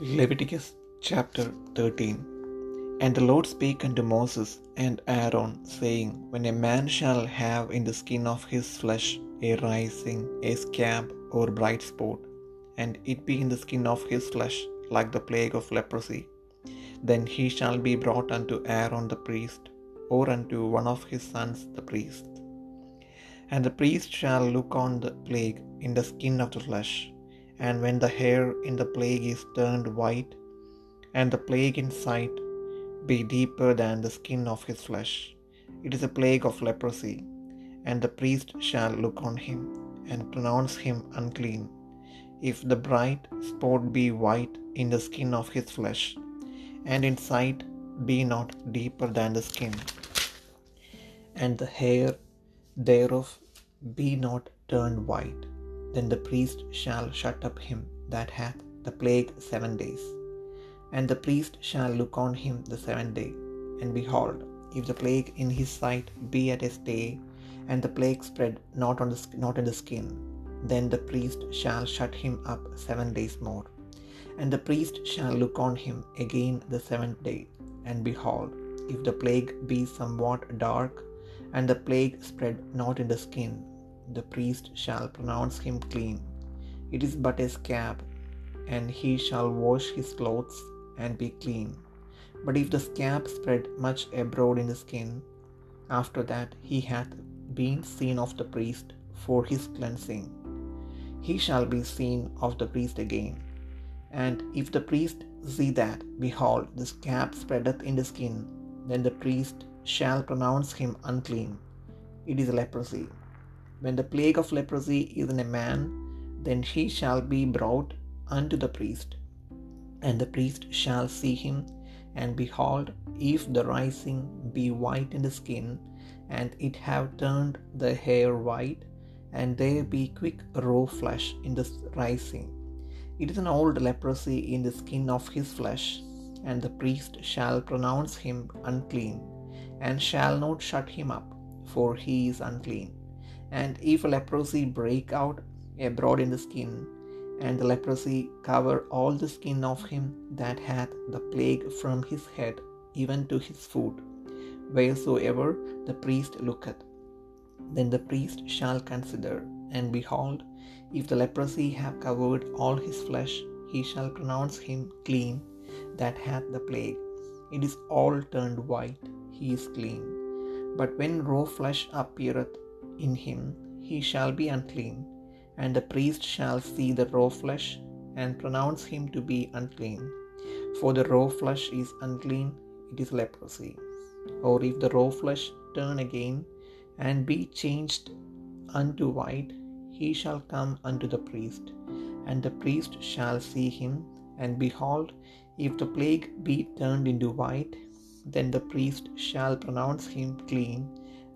Leviticus chapter 13 And the Lord spake unto Moses and Aaron, saying, When a man shall have in the skin of his flesh a rising, a scab, or bright spot, and it be in the skin of his flesh like the plague of leprosy, then he shall be brought unto Aaron the priest, or unto one of his sons the priest. And the priest shall look on the plague in the skin of the flesh and when the hair in the plague is turned white, and the plague in sight be deeper than the skin of his flesh, it is a plague of leprosy, and the priest shall look on him, and pronounce him unclean. If the bright spot be white in the skin of his flesh, and in sight be not deeper than the skin, and the hair thereof be not turned white, then the priest shall shut up him that hath the plague seven days. And the priest shall look on him the seventh day. And behold, if the plague in his sight be at a stay, and the plague spread not on the not in the skin, then the priest shall shut him up seven days more. And the priest shall look on him again the seventh day. And behold, if the plague be somewhat dark, and the plague spread not in the skin, the priest shall pronounce him clean. It is but a scab, and he shall wash his clothes and be clean. But if the scab spread much abroad in the skin, after that he hath been seen of the priest for his cleansing, he shall be seen of the priest again. And if the priest see that, behold, the scab spreadeth in the skin, then the priest shall pronounce him unclean. It is leprosy. When the plague of leprosy is in a man, then he shall be brought unto the priest, and the priest shall see him, and behold, if the rising be white in the skin, and it have turned the hair white, and there be quick raw flesh in the rising, it is an old leprosy in the skin of his flesh, and the priest shall pronounce him unclean, and shall not shut him up, for he is unclean. And if leprosy break out abroad in the skin, and the leprosy cover all the skin of him that hath the plague from his head even to his foot, wheresoever the priest looketh, then the priest shall consider, and behold, if the leprosy have covered all his flesh, he shall pronounce him clean that hath the plague. It is all turned white, he is clean. But when raw flesh appeareth in him, he shall be unclean, and the priest shall see the raw flesh, and pronounce him to be unclean. For the raw flesh is unclean, it is leprosy. Or if the raw flesh turn again, and be changed unto white, he shall come unto the priest, and the priest shall see him, and behold, if the plague be turned into white, then the priest shall pronounce him clean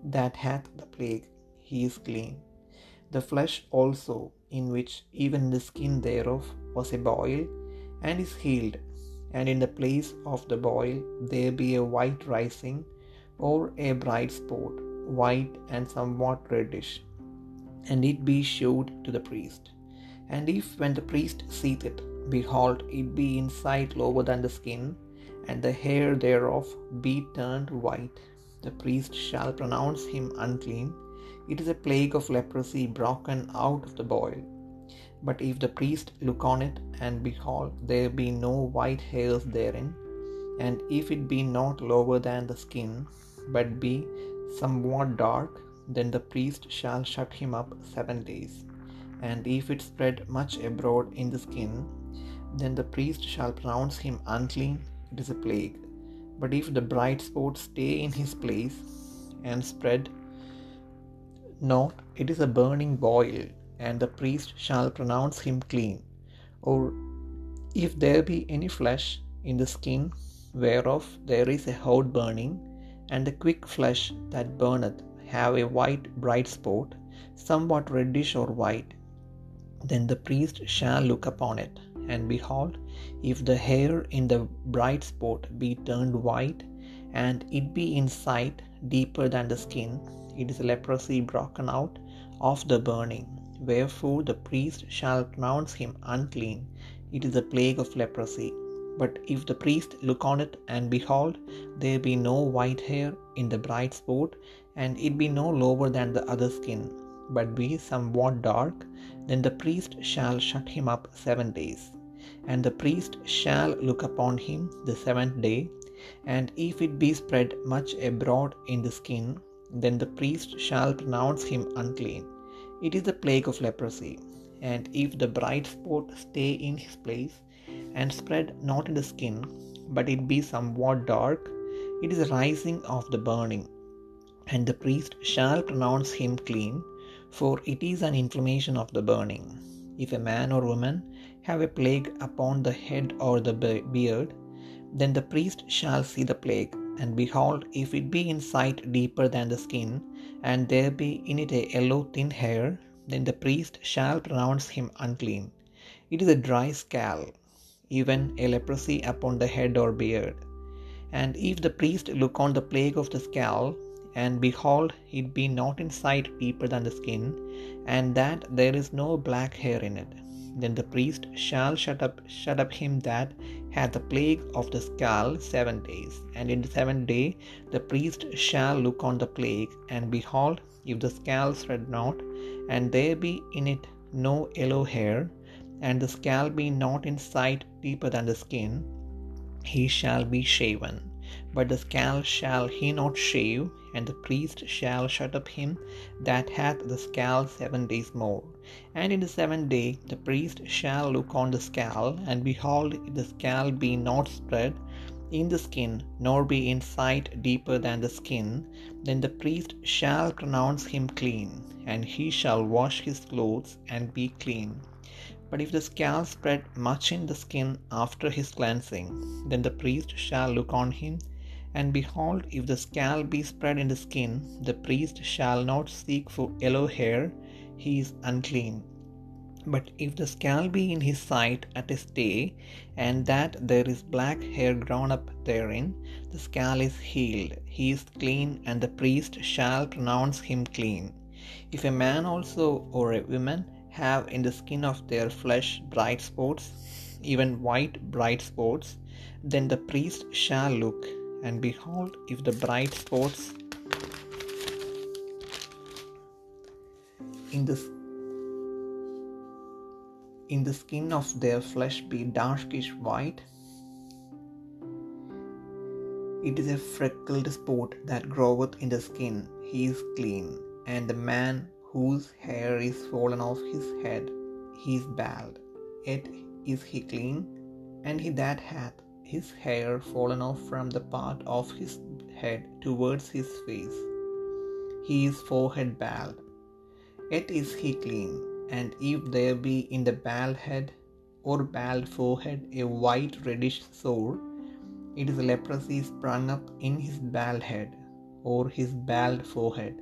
that hath the plague, he is clean. The flesh also, in which even the skin thereof was a boil, and is healed, and in the place of the boil there be a white rising, or a bright spot, white and somewhat reddish, and it be shewed to the priest. And if when the priest seeth it, behold, it be in sight lower than the skin, and the hair thereof be turned white, the priest shall pronounce him unclean. It is a plague of leprosy broken out of the boil. But if the priest look on it, and behold, there be no white hairs therein, and if it be not lower than the skin, but be somewhat dark, then the priest shall shut him up seven days. And if it spread much abroad in the skin, then the priest shall pronounce him unclean, it is a plague. But if the bright spot stay in his place, and spread not, it is a burning boil, and the priest shall pronounce him clean. Or if there be any flesh in the skin, whereof there is a hot burning, and the quick flesh that burneth have a white bright spot, somewhat reddish or white, then the priest shall look upon it, and behold, if the hair in the bright spot be turned white, and it be in sight deeper than the skin, it is leprosy broken out of the burning. Wherefore the priest shall pronounce him unclean, it is a plague of leprosy. But if the priest look on it, and behold, there be no white hair in the bright spot, and it be no lower than the other skin, but be somewhat dark, then the priest shall shut him up seven days. And the priest shall look upon him the seventh day, and if it be spread much abroad in the skin, then the priest shall pronounce him unclean. It is the plague of leprosy. And if the bright spot stay in his place, and spread not in the skin, but it be somewhat dark, it is rising of the burning. And the priest shall pronounce him clean, for it is an inflammation of the burning. If a man or woman have a plague upon the head or the beard, then the priest shall see the plague, and behold, if it be in sight deeper than the skin, and there be in it a yellow thin hair, then the priest shall pronounce him unclean. It is a dry scale, even a leprosy upon the head or beard. And if the priest look on the plague of the scale, and behold, it be not in sight deeper than the skin, and that there is no black hair in it, then the priest shall shut up shut up him that hath the plague of the scall seven days. And in the seventh day the priest shall look on the plague, and behold, if the scall spread not, and there be in it no yellow hair, and the scale be not in sight deeper than the skin, he shall be shaven. But the scale shall he not shave, and the priest shall shut up him that hath the scale seven days more. And in the seventh day the priest shall look on the scale, and behold, if the scale be not spread in the skin, nor be in sight deeper than the skin, then the priest shall pronounce him clean, and he shall wash his clothes and be clean. But if the scale spread much in the skin after his cleansing, then the priest shall look on him, and behold, if the scale be spread in the skin, the priest shall not seek for yellow hair, he is unclean. But if the scale be in his sight at a stay, and that there is black hair grown up therein, the scale is healed, he is clean, and the priest shall pronounce him clean. If a man also or a woman have in the skin of their flesh bright spots, even white bright spots, then the priest shall look, and behold, if the bright spots in the in the skin of their flesh be darkish white, it is a freckled spot that groweth in the skin, he is clean, and the man whose hair is fallen off his head, he is bald, yet is he clean, and he that hath his hair fallen off from the part of his head towards his face, he is forehead bald, yet is he clean. And if there be in the bald head or bald forehead a white reddish sore, it is leprosy sprung up in his bald head or his bald forehead.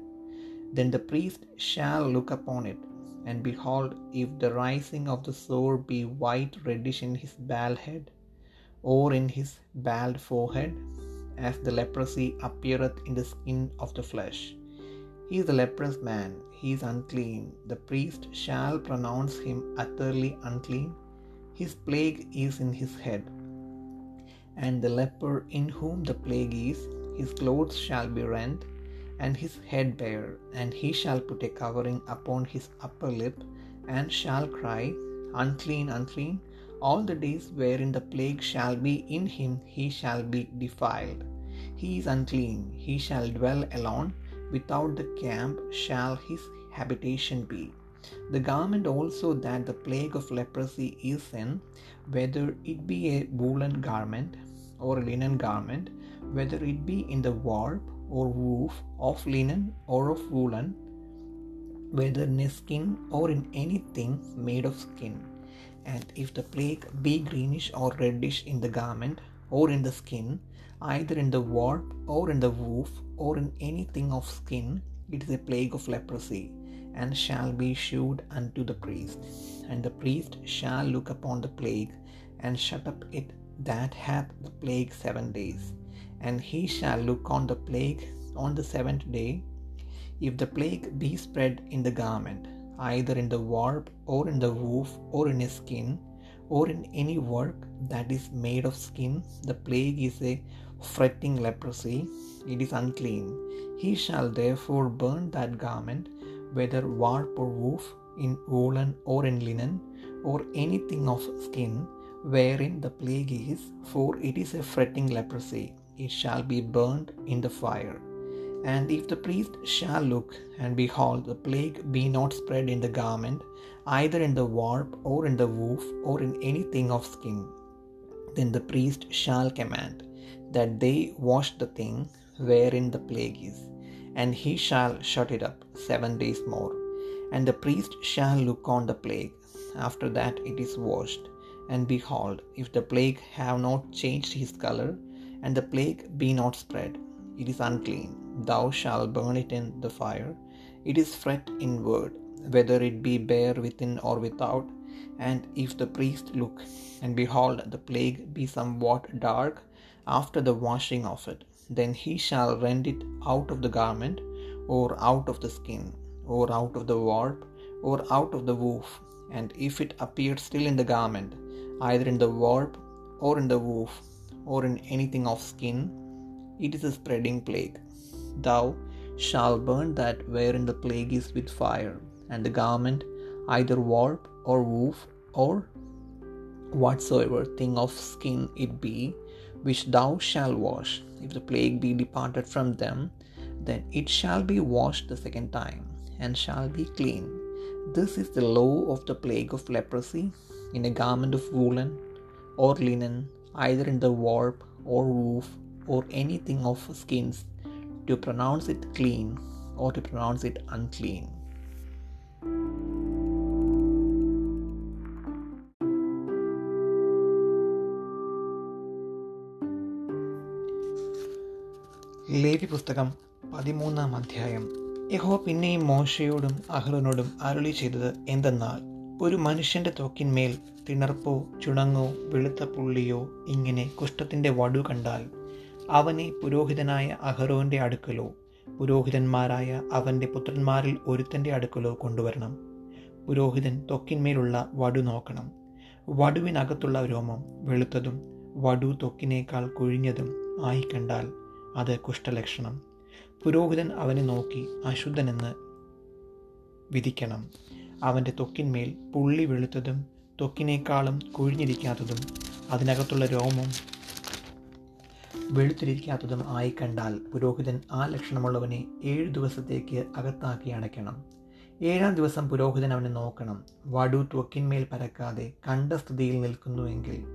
Then the priest shall look upon it, and behold, if the rising of the sore be white reddish in his bald head, or in his bald forehead, as the leprosy appeareth in the skin of the flesh, he is a leprous man, he is unclean. The priest shall pronounce him utterly unclean. His plague is in his head. And the leper in whom the plague is, his clothes shall be rent, and his head bare, and he shall put a covering upon his upper lip, and shall cry, Unclean, unclean. All the days wherein the plague shall be in him, he shall be defiled. He is unclean, he shall dwell alone, without the camp shall his habitation be. The garment also that the plague of leprosy is in, whether it be a woolen garment or a linen garment, whether it be in the warp or woof of linen or of woolen, whether in skin or in anything made of skin. And if the plague be greenish or reddish in the garment or in the skin, either in the warp or in the woof or in anything of skin, it is a plague of leprosy, and shall be shewed unto the priest. And the priest shall look upon the plague, and shut up it that hath the plague seven days. And he shall look on the plague on the seventh day. If the plague be spread in the garment, either in the warp or in the woof or in his skin, or in any work that is made of skin, the plague is a fretting leprosy, it is unclean. He shall therefore burn that garment, whether warp or woof, in woolen or in linen, or anything of skin, wherein the plague is, for it is a fretting leprosy, it shall be burned in the fire. And if the priest shall look, and behold, the plague be not spread in the garment, either in the warp, or in the woof, or in anything of skin, then the priest shall command that they wash the thing wherein the plague is, and he shall shut it up seven days more. And the priest shall look on the plague after that it is washed. And behold, if the plague have not changed his color, and the plague be not spread, it is unclean. Thou shalt burn it in the fire. It is fret inward, whether it be bare within or without. And if the priest look, and behold, the plague be somewhat dark after the washing of it, then he shall rend it out of the garment, or out of the skin, or out of the warp, or out of the woof. And if it appear still in the garment, either in the warp, or in the woof, or in anything of skin, it is a spreading plague. Thou shalt burn that wherein the plague is with fire, and the garment, either warp or woof, or whatsoever thing of skin it be, which thou shalt wash, if the plague be departed from them, then it shall be washed the second time, and shall be clean. This is the law of the plague of leprosy, in a garment of woolen or linen, either in the warp or woof, or anything of skins, to pronounce it clean or to pronounce it unclean. Levi പുസ്തകം പതിമൂന്നാം അധ്യായം യഹോ പിന്നെയും മോശയോടും അഹ്റോനോടും അരുളി ചെയ്തത് എന്തെന്നാൽ ഒരു മനുഷ്യന്റെ ത്വക്കിന്മേൽ തിണർപ്പോ ചുണങ്ങോ വെളുത്ത പുള്ളിയോ ഇങ്ങനെ കുഷ്ഠത്തിന്റെ വടു കണ്ടാൽ അവനെ പുരോഹിതനായ അഹറോന്റെ അടുക്കലോ പുരോഹിതന്മാരായ അവന്റെ പുത്രന്മാരിൽ ഒരുത്തന്റെ അടുക്കലോ കൊണ്ടുവരണം. പുരോഹിതൻ ത്വക്കിന്മേലുള്ള വടു നോക്കണം. വടുവിനകത്തുള്ള രോമം വെളുത്തതും വടു തൊക്കിനേക്കാൾ കുഴിഞ്ഞതും ആയി കണ്ടാൽ അത് കുഷ്ഠലക്ഷണം. പുരോഹിതൻ അവനെ നോക്കി അശുദ്ധനെന്ന് വിധിക്കണം. അവന്റെ ത്വക്കിന്മേൽ പുള്ളി വെളുത്തതും ത്വക്കിനേക്കാളും കുഴിഞ്ഞിരിക്കാത്തതും അതിനകത്തുള്ള രോമം വെളുത്തിരിക്കാത്തതും ആയി കണ്ടാൽ പുരോഹിതൻ ആ ലക്ഷണമുള്ളവനെ ഏഴു ദിവസത്തേക്ക് അകത്താക്കി അടയ്ക്കണം. ഏഴാം ദിവസം പുരോഹിതൻ അവനെ നോക്കണം. വടു ത്വക്കിന്മേൽ പരക്കാതെ കണ്ട സ്ഥിതിയിൽ നിൽക്കുന്നുവെങ്കിൽ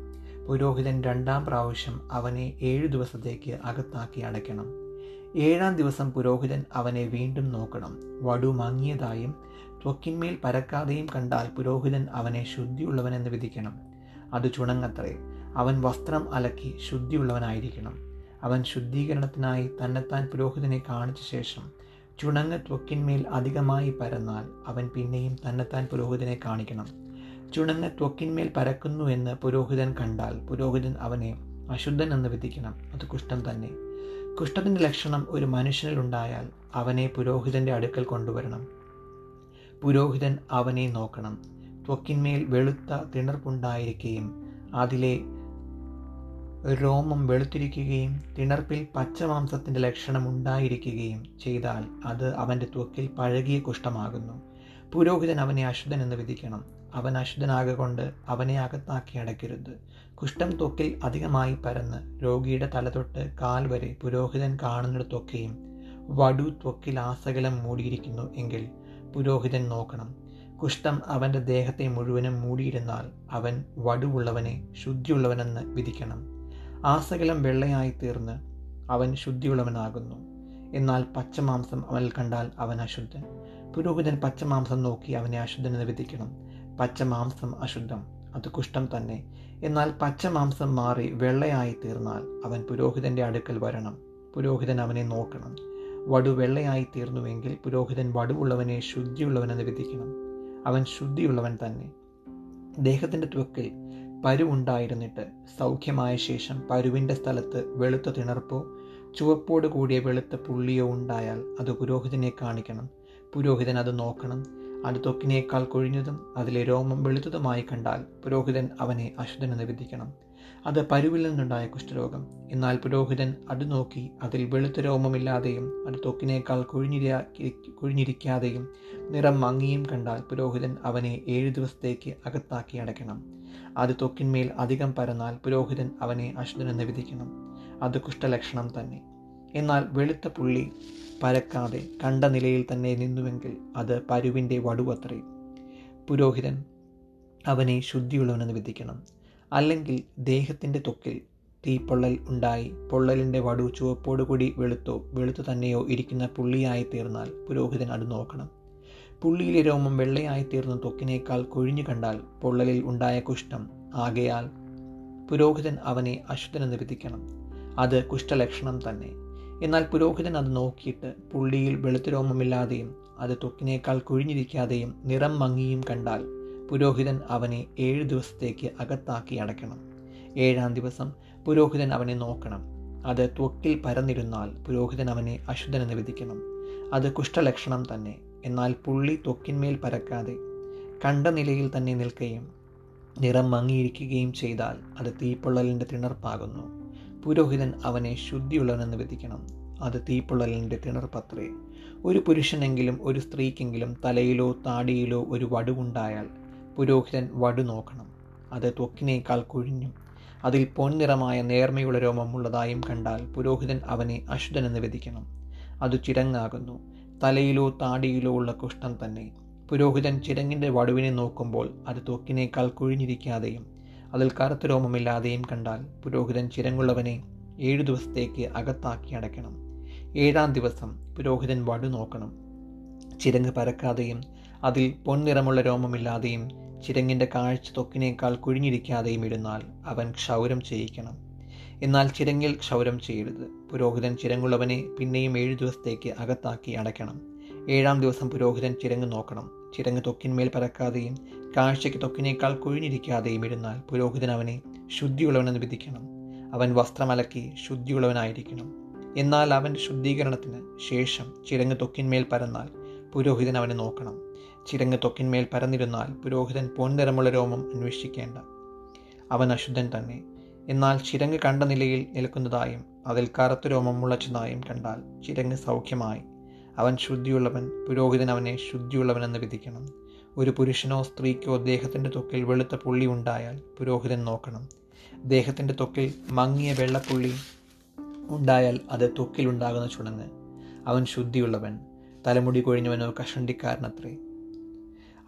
പുരോഹിതൻ രണ്ടാം പ്രാവശ്യം അവനെ ഏഴു ദിവസത്തേക്ക് അകത്താക്കി അടയ്ക്കണം. ഏഴാം ദിവസം പുരോഹിതൻ അവനെ വീണ്ടും നോക്കണം. വടു മങ്ങിയതായും ത്വക്കിന്മേൽ പരക്കാതെയും കണ്ടാൽ പുരോഹിതൻ അവനെ ശുദ്ധിയുള്ളവനെന്ന് വിധിക്കണം. അത് ചുണങ്ങത്രേ. അവൻ വസ്ത്രം അലക്കി ശുദ്ധിയുള്ളവനായിരിക്കണം. അവൻ ശുദ്ധീകരണത്തിനായി തന്നെത്താൻ പുരോഹിതനെ കാണിച്ച ശേഷം ചുണങ്ങ് ത്വക്കിന്മേൽ അധികമായി പരന്നാൽ അവൻ പിന്നെയും തന്നെത്താൻ പുരോഹിതനെ കാണിക്കണം. ചുണങ്ങ് ത്വക്കിന്മേൽ പരക്കുന്നു എന്ന് പുരോഹിതൻ കണ്ടാൽ പുരോഹിതൻ അവനെ അശുദ്ധൻ എന്ന് വിധിക്കണം. അത് കുഷ്ഠം തന്നെ. കുഷ്ഠത്തിന്റെ ലക്ഷണം ഒരു മനുഷ്യനിലുണ്ടായാൽ അവനെ പുരോഹിതന്റെ അടുക്കൽ കൊണ്ടുവരണം. പുരോഹിതൻ അവനെ നോക്കണം. ത്വക്കിന്മേൽ വെളുത്ത തിണർപ്പുണ്ടായിരിക്കുകയും അതിലെ രോമം വെളുത്തിരിക്കുകയും തിണർപ്പിൽ പച്ചമാംസത്തിന്റെ ലക്ഷണം ഉണ്ടായിരിക്കുകയും ചെയ്താൽ അത് അവന്റെ ത്വക്കിൽ പഴകിയ കുഷ്ഠമാകുന്നു. പുരോഹിതൻ അവനെ അശുദ്ധൻ എന്ന് വിധിക്കണം. അവൻ അശുദ്ധനാകൊണ്ട് അവനെ അകത്താക്കി അടയ്ക്കരുത്. കുഷ്ഠം ത്വക്കിൽ അധികമായി പരന്ന് രോഗിയുടെ തലതൊട്ട് കാൽ വരെ പുരോഹിതൻ കാണുന്നിടത്തൊക്കെയും വടു ത്വക്കിൽ ആസകലം മൂടിയിരിക്കുന്നു എങ്കിൽ പുരോഹിതൻ നോക്കണം. കുഷ്ഠം അവന്റെ ദേഹത്തെ മുഴുവനും മൂടിയിരുന്നാൽ അവൻ വടുവുള്ളവനെ ശുദ്ധിയുള്ളവനെന്ന് വിധിക്കണം. ആസകലം വെള്ളയായി തീർന്ന് അവൻ ശുദ്ധിയുള്ളവനാകുന്നു. എന്നാൽ പച്ചമാംസം അവനിൽ കണ്ടാൽ അവൻ അശുദ്ധൻ. പുരോഹിതൻ പച്ചമാംസം നോക്കി അവനെ അശുദ്ധനെന്ന് വിധിക്കണം. പച്ചമാംസം അശുദ്ധം അത് കുഷ്ഠം തന്നെ. എന്നാൽ പച്ചമാംസം മാറി വെള്ളയായി തീർന്നാൽ അവൻ പുരോഹിതന്റെ അടുക്കൽ വരണം. പുരോഹിതൻ അവനെ നോക്കണം. വടു വെള്ളയായി തീർന്നുവെങ്കിൽ പുരോഹിതൻ വടുവുള്ളവനെ ശുദ്ധിയുള്ളവനെന്ന് വിധിക്കണം. അവൻ ശുദ്ധിയുള്ളവൻ തന്നെ. ദേഹത്തിന്റെ ത്വക്കിൽ പരുവുണ്ടായിരുന്നിട്ട് സൗഖ്യമായ ശേഷം പരുവിന്റെ സ്ഥലത്ത് വെളുത്ത തിണർപ്പോ ചുവപ്പോട് കൂടിയ വെളുത്ത പുള്ളിയോ ഉണ്ടായാൽ അത് പുരോഹിതനെ കാണിക്കണം. പുരോഹിതൻ അത് നോക്കണം. അത് തൊക്കിനേക്കാൾ കൊഴിഞ്ഞതും അതിലെ രോമം വെളുത്തതുമായി കണ്ടാൽ പുരോഹിതൻ അവനെ അശുദ്ധനെന്ന് വിധിക്കണം. അത് പരുവിൽ നിന്നുണ്ടായ കുഷ്ഠരോഗം. എന്നാൽ പുരോഹിതൻ അത് നോക്കി അതിൽ വെളുത്ത രോമമില്ലാതെയും അത് തൊക്കിനേക്കാൾ കൊഴിഞ്ഞിരിയാ കൊഴിഞ്ഞിരിക്കാതെയും നിറം മങ്ങിയും കണ്ടാൽ പുരോഹിതൻ അവനെ ഏഴ് ദിവസത്തേക്ക് അകത്താക്കി അടയ്ക്കണം. അത് ത്വക്കിന്മേൽ അധികം പരന്നാൽ പുരോഹിതൻ അവനെ അശുദ്ധനെന്ന് വിധിക്കണം. അത് കുഷ്ഠലക്ഷണം തന്നെ. എന്നാൽ വെളുത്ത പുള്ളി പരക്കാതെ കണ്ട നിലയിൽ തന്നെ നിന്നുവെങ്കിൽ അത് പരുവിന്റെ വടുവത്രേ പുരോഹിതൻ അവനെ ശുദ്ധിയുള്ളവനെന്ന് വിധിക്കണം. അല്ലെങ്കിൽ ദേഹത്തിന്റെ ത്വക്കിൽ തീപ്പൊള്ളൽ ഉണ്ടായി പൊള്ളലിന്റെ വടു ചുവപ്പോടുകൂടി വെളുത്തോ വെളുത്തു തന്നെയോ ഇരിക്കുന്ന പുള്ളിയായി തീർന്നാൽ പുരോഹിതൻ അത് നോക്കണം. പുള്ളിയിലെ രോമം വെള്ളയായി തീർന്ന ത്വക്കിനേക്കാൾ കൊഴിഞ്ഞു കണ്ടാൽ പൊള്ളലിൽ ഉണ്ടായ കുഷ്ഠം. ആകയാൽ പുരോഹിതൻ അവനെ അശുദ്ധനെന്ന് വിധിക്കണം. അത് കുഷ്ഠലക്ഷണം തന്നെ. എന്നാൽ പുരോഹിതൻ അത് നോക്കിയിട്ട് പുള്ളിയിൽ വെളുത്ത രോമമില്ലാതെയും അത് ത്വക്കിനേക്കാൾ കുഴിഞ്ഞിരിക്കാതെയും നിറം മങ്ങിയും കണ്ടാൽ പുരോഹിതൻ അവനെ ഏഴ് ദിവസത്തേക്ക് അകത്താക്കി അടയ്ക്കണം. ഏഴാം ദിവസം പുരോഹിതൻ അവനെ നോക്കണം. അത് ത്വക്കിൽ പരന്നിരുന്നാൽ പുരോഹിതൻ അവനെ അശുദ്ധനെന്ന് വിധിക്കണം. അത് കുഷ്ഠലക്ഷണം തന്നെ. എന്നാൽ പുള്ളി ത്വക്കിന്മേൽ പരക്കാതെ കണ്ട നിലയിൽ തന്നെ നിൽക്കുകയും നിറം മങ്ങിയിരിക്കുകയും ചെയ്താൽ അത് തീപ്പൊള്ളലിന്റെ തിണർപ്പാകുന്നു. പുരോഹിതൻ അവനെ ശുദ്ധിയുള്ളവനെന്ന് വിധിക്കണം. അത് തീപ്പൊള്ളലിന്റെ തിണർപ്പത്രേ. ഒരു പുരുഷനെങ്കിലും ഒരു സ്ത്രീക്കെങ്കിലും തലയിലോ താടിയിലോ ഒരു വടുവുണ്ടായാൽ പുരോഹിതൻ വടു നോക്കണം. അത് ത്വക്കിനേക്കാൾ കൊഴിഞ്ഞും അതിൽ പൊൻനിറമായ നേർമയുള്ള രോമമുള്ളതായും കണ്ടാൽ പുരോഹിതൻ അവനെ അശുദ്ധനെന്ന് വിധിക്കണം. അത് ചിരങ്ങാകുന്നു. തലയിലോ താടിയിലോ ഉള്ള കുഷ്ഠം തന്നെ. പുരോഹിതൻ ചിരങ്ങിന്റെ വടുവിനെ നോക്കുമ്പോൾ അത് ത്വക്കിനേക്കാൾ കുഴിഞ്ഞിരിക്കാതെയും അതിൽ കറുത്ത രോമമില്ലാതെയും കണ്ടാൽ പുരോഹിതൻ ചിരങ്ങുള്ളവനെ ഏഴു ദിവസത്തേക്ക് അകത്താക്കി അടയ്ക്കണം. ഏഴാം ദിവസം പുരോഹിതൻ വടു നോക്കണം. ചിരങ്ങ് പരക്കാതെയും അതിൽ പൊൻനിറമുള്ള രോമമില്ലാതെയും ചിരങ്ങിന്റെ കാഴ്ച ത്വക്കിനേക്കാൾ കുഴിഞ്ഞിരിക്കാതെയും ഇരുന്നാൽ അവൻ ക്ഷൗരം ചെയ്യിക്കണം. എന്നാൽ ചിരങ്ങിൽ ക്ഷൗരം ചെയ്യരുത്. പുരോഹിതൻ ചിരങ്ങുള്ളവനെ പിന്നെയും ഏഴു ദിവസത്തേക്ക് അകത്താക്കി അടയ്ക്കണം. ഏഴാം ദിവസം പുരോഹിതൻ ചിരങ്ങ് നോക്കണം. ചിരങ്ങ് തൊക്കിന്മേൽ പരക്കാതെയും കാഴ്ചയ്ക്ക് തൊക്കിനേക്കാൾ കുഴിഞ്ഞിരിക്കാതെയും ഇരുന്നാൽ പുരോഹിതൻ അവനെ ശുദ്ധിയുള്ളവനെന്ന് വിധിക്കണം. അവൻ വസ്ത്രമലക്കി ശുദ്ധിയുള്ളവനായിരിക്കണം. എന്നാൽ അവന്റെ ശുദ്ധീകരണത്തിന് ശേഷം ചിരങ്ങ് തൊക്കിന്മേൽ പരന്നാൽ പുരോഹിതൻ അവനെ നോക്കണം. ചിരങ്ങ് തൊക്കിന്മേൽ പരന്നിരുന്നാൽ പുരോഹിതൻ പൊൻനിറമുള്ള രോമം അന്വേഷിക്കേണ്ട. അവൻ അശുദ്ധൻ തന്നെ. എന്നാൽ ചിരങ്ങ് കണ്ട നിലയിൽ നിൽക്കുന്നതായും അതിൽ കറുത്ത രോമം മുളച്ചതായും കണ്ടാൽ ചിരങ്ങ് സൗഖ്യമായി. അവൻ ശുദ്ധിയുള്ളവൻ പുരോഹിതൻ അവനെ ശുദ്ധിയുള്ളവനെന്ന് വിധിക്കണം. ഒരു പുരുഷനോ സ്ത്രീക്കോ ദേഹത്തിന്റെ തൊക്കിൽ വെളുത്ത പുള്ളി ഉണ്ടായാൽ പുരോഹിതൻ നോക്കണം. ദേഹത്തിന്റെ തൊക്കിൽ മങ്ങിയ വെള്ളപ്പുള്ളി ഉണ്ടായാൽ അത് തൊക്കിലുണ്ടാകുന്ന ചുണങ്ങ്. അവൻ ശുദ്ധിയുള്ളവൻ തലമുടി കൊഴിഞ്ഞവനോ കഷണ്ടിക്കാരനത്രേ.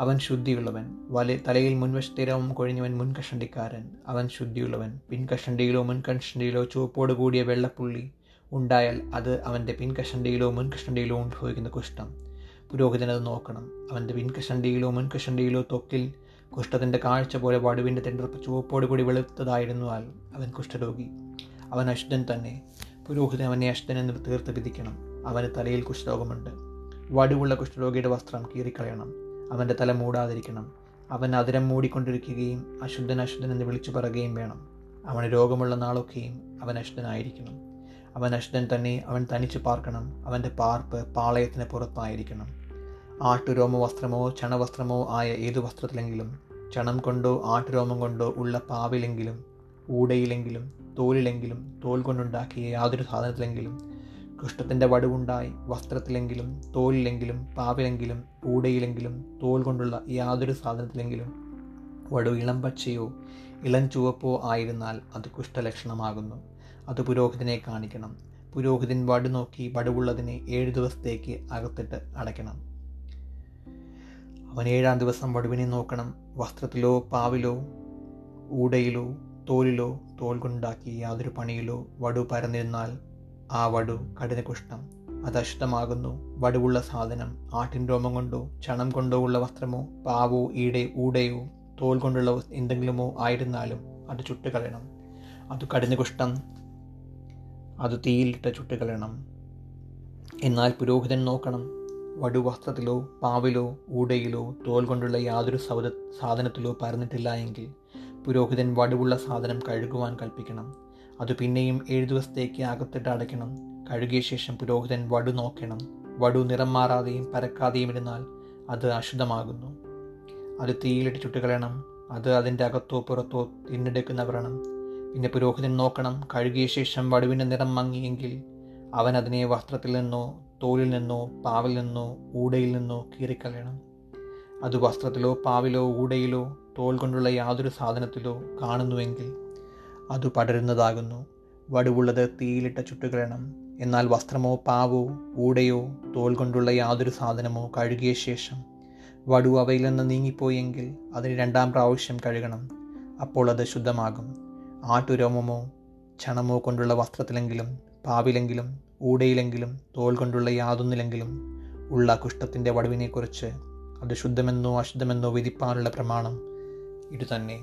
അവൻ ശുദ്ധിയുള്ളവൻ. വല തലയിൽ മുൻവശത്തെ രോമം കൊഴിഞ്ഞവൻ മുൻകഷണ്ടിക്കാരൻ. അവൻ ശുദ്ധിയുള്ളവൻ. പിൻകഷണ്ടിയിലോ മുൻകഷണ്ടിയിലോ ചുവപ്പോട് കൂടിയ വെള്ളപ്പുള്ളി ഉണ്ടായാൽ അത് അവന്റെ പിൻകഷണ്ടിയിലോ മുൻകഷണ്ടിയിലോ ഉത്ഭവിക്കുന്ന കുഷ്ഠം. പുരോഹിതനത് നോക്കണം. അവന്റെ പിൻകഷണ്ടിയിലോ മുൻകഷണ്ടിയിലോ തൊക്കിൽ കുഷ്ഠത്തിന്റെ കാഴ്ച പോലെ വടുവിന്റെ തെണ്ടർപ്പ് ചുവപ്പോട് കൂടി വെളുത്തതായിരുന്നാൽ അവൻ കുഷ്ഠരോഗി. അവൻ അശുദ്ധൻ തന്നെ. പുരോഹിതൻ അവനെ അശുദ്ധൻ എന്ന് തീർത്ത് വിധിക്കണം. അവന് തലയിൽ കുഷ്ഠരോഗമുണ്ട്. വടുവുള്ള കുഷ്ഠരോഗിയുടെ വസ്ത്രം കീറിക്കളയണം. അവന്റെ തല മൂടാതിരിക്കണം. അവൻ അതിരം മൂടിക്കൊണ്ടിരിക്കുകയും അശുദ്ധൻ അശുദ്ധൻ എന്ന് വിളിച്ചു പറയുകയും വേണം. അവന് രോഗമുള്ള നാളൊക്കെയും അവൻ അശുദ്ധനായിരിക്കണം. അവൻ അശുദ്ധൻ തന്നെ അവൻ തനിച്ച് പാർക്കണം. അവന്റെ പാർപ്പ് പാളയത്തിന് പുറത്തായിരിക്കണം. ആട്ടുരോമ വസ്ത്രമോ ചണവസ്ത്രമോ ആയ ഏതു വസ്ത്രത്തിലെങ്കിലും ചണം കൊണ്ടോ ആട്ടുരോമം കൊണ്ടോ ഉള്ള പാവിലെങ്കിലും ഊടയിലെങ്കിലും തോലിലെങ്കിലും തോൽ കൊണ്ടുണ്ടാക്കിയ യാതൊരു സാധനത്തിലെങ്കിലും കുഷ്ഠത്തിന്റെ വടുവുണ്ടായി. വസ്ത്രത്തിലെങ്കിലും തോലിലെങ്കിലും പാവിലെങ്കിലും ഊടയിലെങ്കിലും തോൽ കൊണ്ടുള്ള യാതൊരു സാധനത്തിലെങ്കിലും വടു ഇളം പച്ചയോ ഇളം ചുവപ്പോ ആയിരുന്നാൽ അത് കുഷ്ഠലക്ഷണമാകുന്നു. അത് പുരോഹിതനെ കാണിക്കണം. പുരോഹിതൻ വടു നോക്കി വടുവുള്ളതിനെ ഏഴ് ദിവസത്തേക്ക് അകത്തിട്ട് അടയ്ക്കണം. അവൻ ഏഴാം ദിവസം വടുവിനെ നോക്കണം. വസ്ത്രത്തിലോ പാവിലോ ഊടയിലോ തോലിലോ തോൽ കൊണ്ടുണ്ടാക്കി യാതൊരു പണിയിലോ വടു പരന്നിരുന്നാൽ ആ വടു കഠിനകുഷ്ഠം. അത് അശുദ്ധമാകുന്നു. വടുവുള്ള സാധനം ആട്ടിൻ രോമം കൊണ്ടോ ചണം കൊണ്ടോ ഉള്ള വസ്ത്രമോ പാവോ ഈടെ ഊടയോ തോൽ കൊണ്ടുള്ള എന്തെങ്കിലുമോ ആയിരുന്നാലും അത് ചുട്ടുകളയണം. അത് കഠിനകുഷ്ഠം. അത് തീയിലിട്ട് ചുട്ടുകളയണം. എന്നാൽ പുരോഹിതൻ നോക്കണം. വടു വസ്ത്രത്തിലോ പാവിലോ ഊടയിലോ തോൽ കൊണ്ടുള്ള യാതൊരു സൗദ സാധനത്തിലോ പരന്നിട്ടില്ല എങ്കിൽ പുരോഹിതൻ വടുവുള്ള സാധനം കഴുകുവാൻ കൽപ്പിക്കണം. അത് പിന്നെയും ഏഴു ദിവസത്തേക്ക് അകത്തിട്ട് അടയ്ക്കണം. കഴുകിയ ശേഷം പുരോഹിതൻ വടു നോക്കണം. വടു നിറം മാറാതെയും പരക്കാതെയും ഇരുന്നാൽ അത് അശുദ്ധമാകുന്നു. അത് തീയിലിട്ട് ചുട്ടുകളയണം. അത് അതിന്റെ അകത്തോ പുറത്തോ തിന്നെടുക്കുന്ന വ്രണം പിന്നെ പുരോഹിതൻ നോക്കണം. കഴുകിയ ശേഷം വടുവിന്റെ നിറം മങ്ങിയെങ്കിൽ അവൻ അതിനെ വസ്ത്രത്തിൽ നിന്നോ തോലിൽ നിന്നോ പാവിൽ നിന്നോ ഊടയിൽ നിന്നോ കീറിക്കളയണം. അത് വസ്ത്രത്തിലോ പാവിലോ ഊടയിലോ തോൽ കൊണ്ടുള്ള യാതൊരു സാധനത്തിലോ കാണുന്നുവെങ്കിൽ അത് പടരുന്നതാകുന്നു. വടുവുള്ളത് തീയിലിട്ട ചുട്ടുകളണം എന്നാൽ വസ്ത്രമോ പാവോ ഊടയോ തോൽ കൊണ്ടുള്ള യാതൊരു സാധനമോ കഴുകിയ ശേഷം വടു അവയിൽ നിന്ന് നീങ്ങിപ്പോയെങ്കിൽ അതിന് രണ്ടാം പ്രാവശ്യം കഴുകണം. അപ്പോൾ അത് ശുദ്ധമാകും. ആട്ടുരോമമോ ചണമോ കൊണ്ടുള്ള വസ്ത്രത്തിലെങ്കിലും പാവിലെങ്കിലും ഊടയിലെങ്കിലും തോൽ കൊണ്ടുള്ള യാതൊന്നിലെങ്കിലും ഉള്ള കുഷ്ഠത്തിന്റെ വടുവിനെക്കുറിച്ച് അത് ശുദ്ധമെന്നോ അശുദ്ധമെന്നോ വിധിപ്പാനുള്ള പ്രമാണം ഇതുതന്നെ.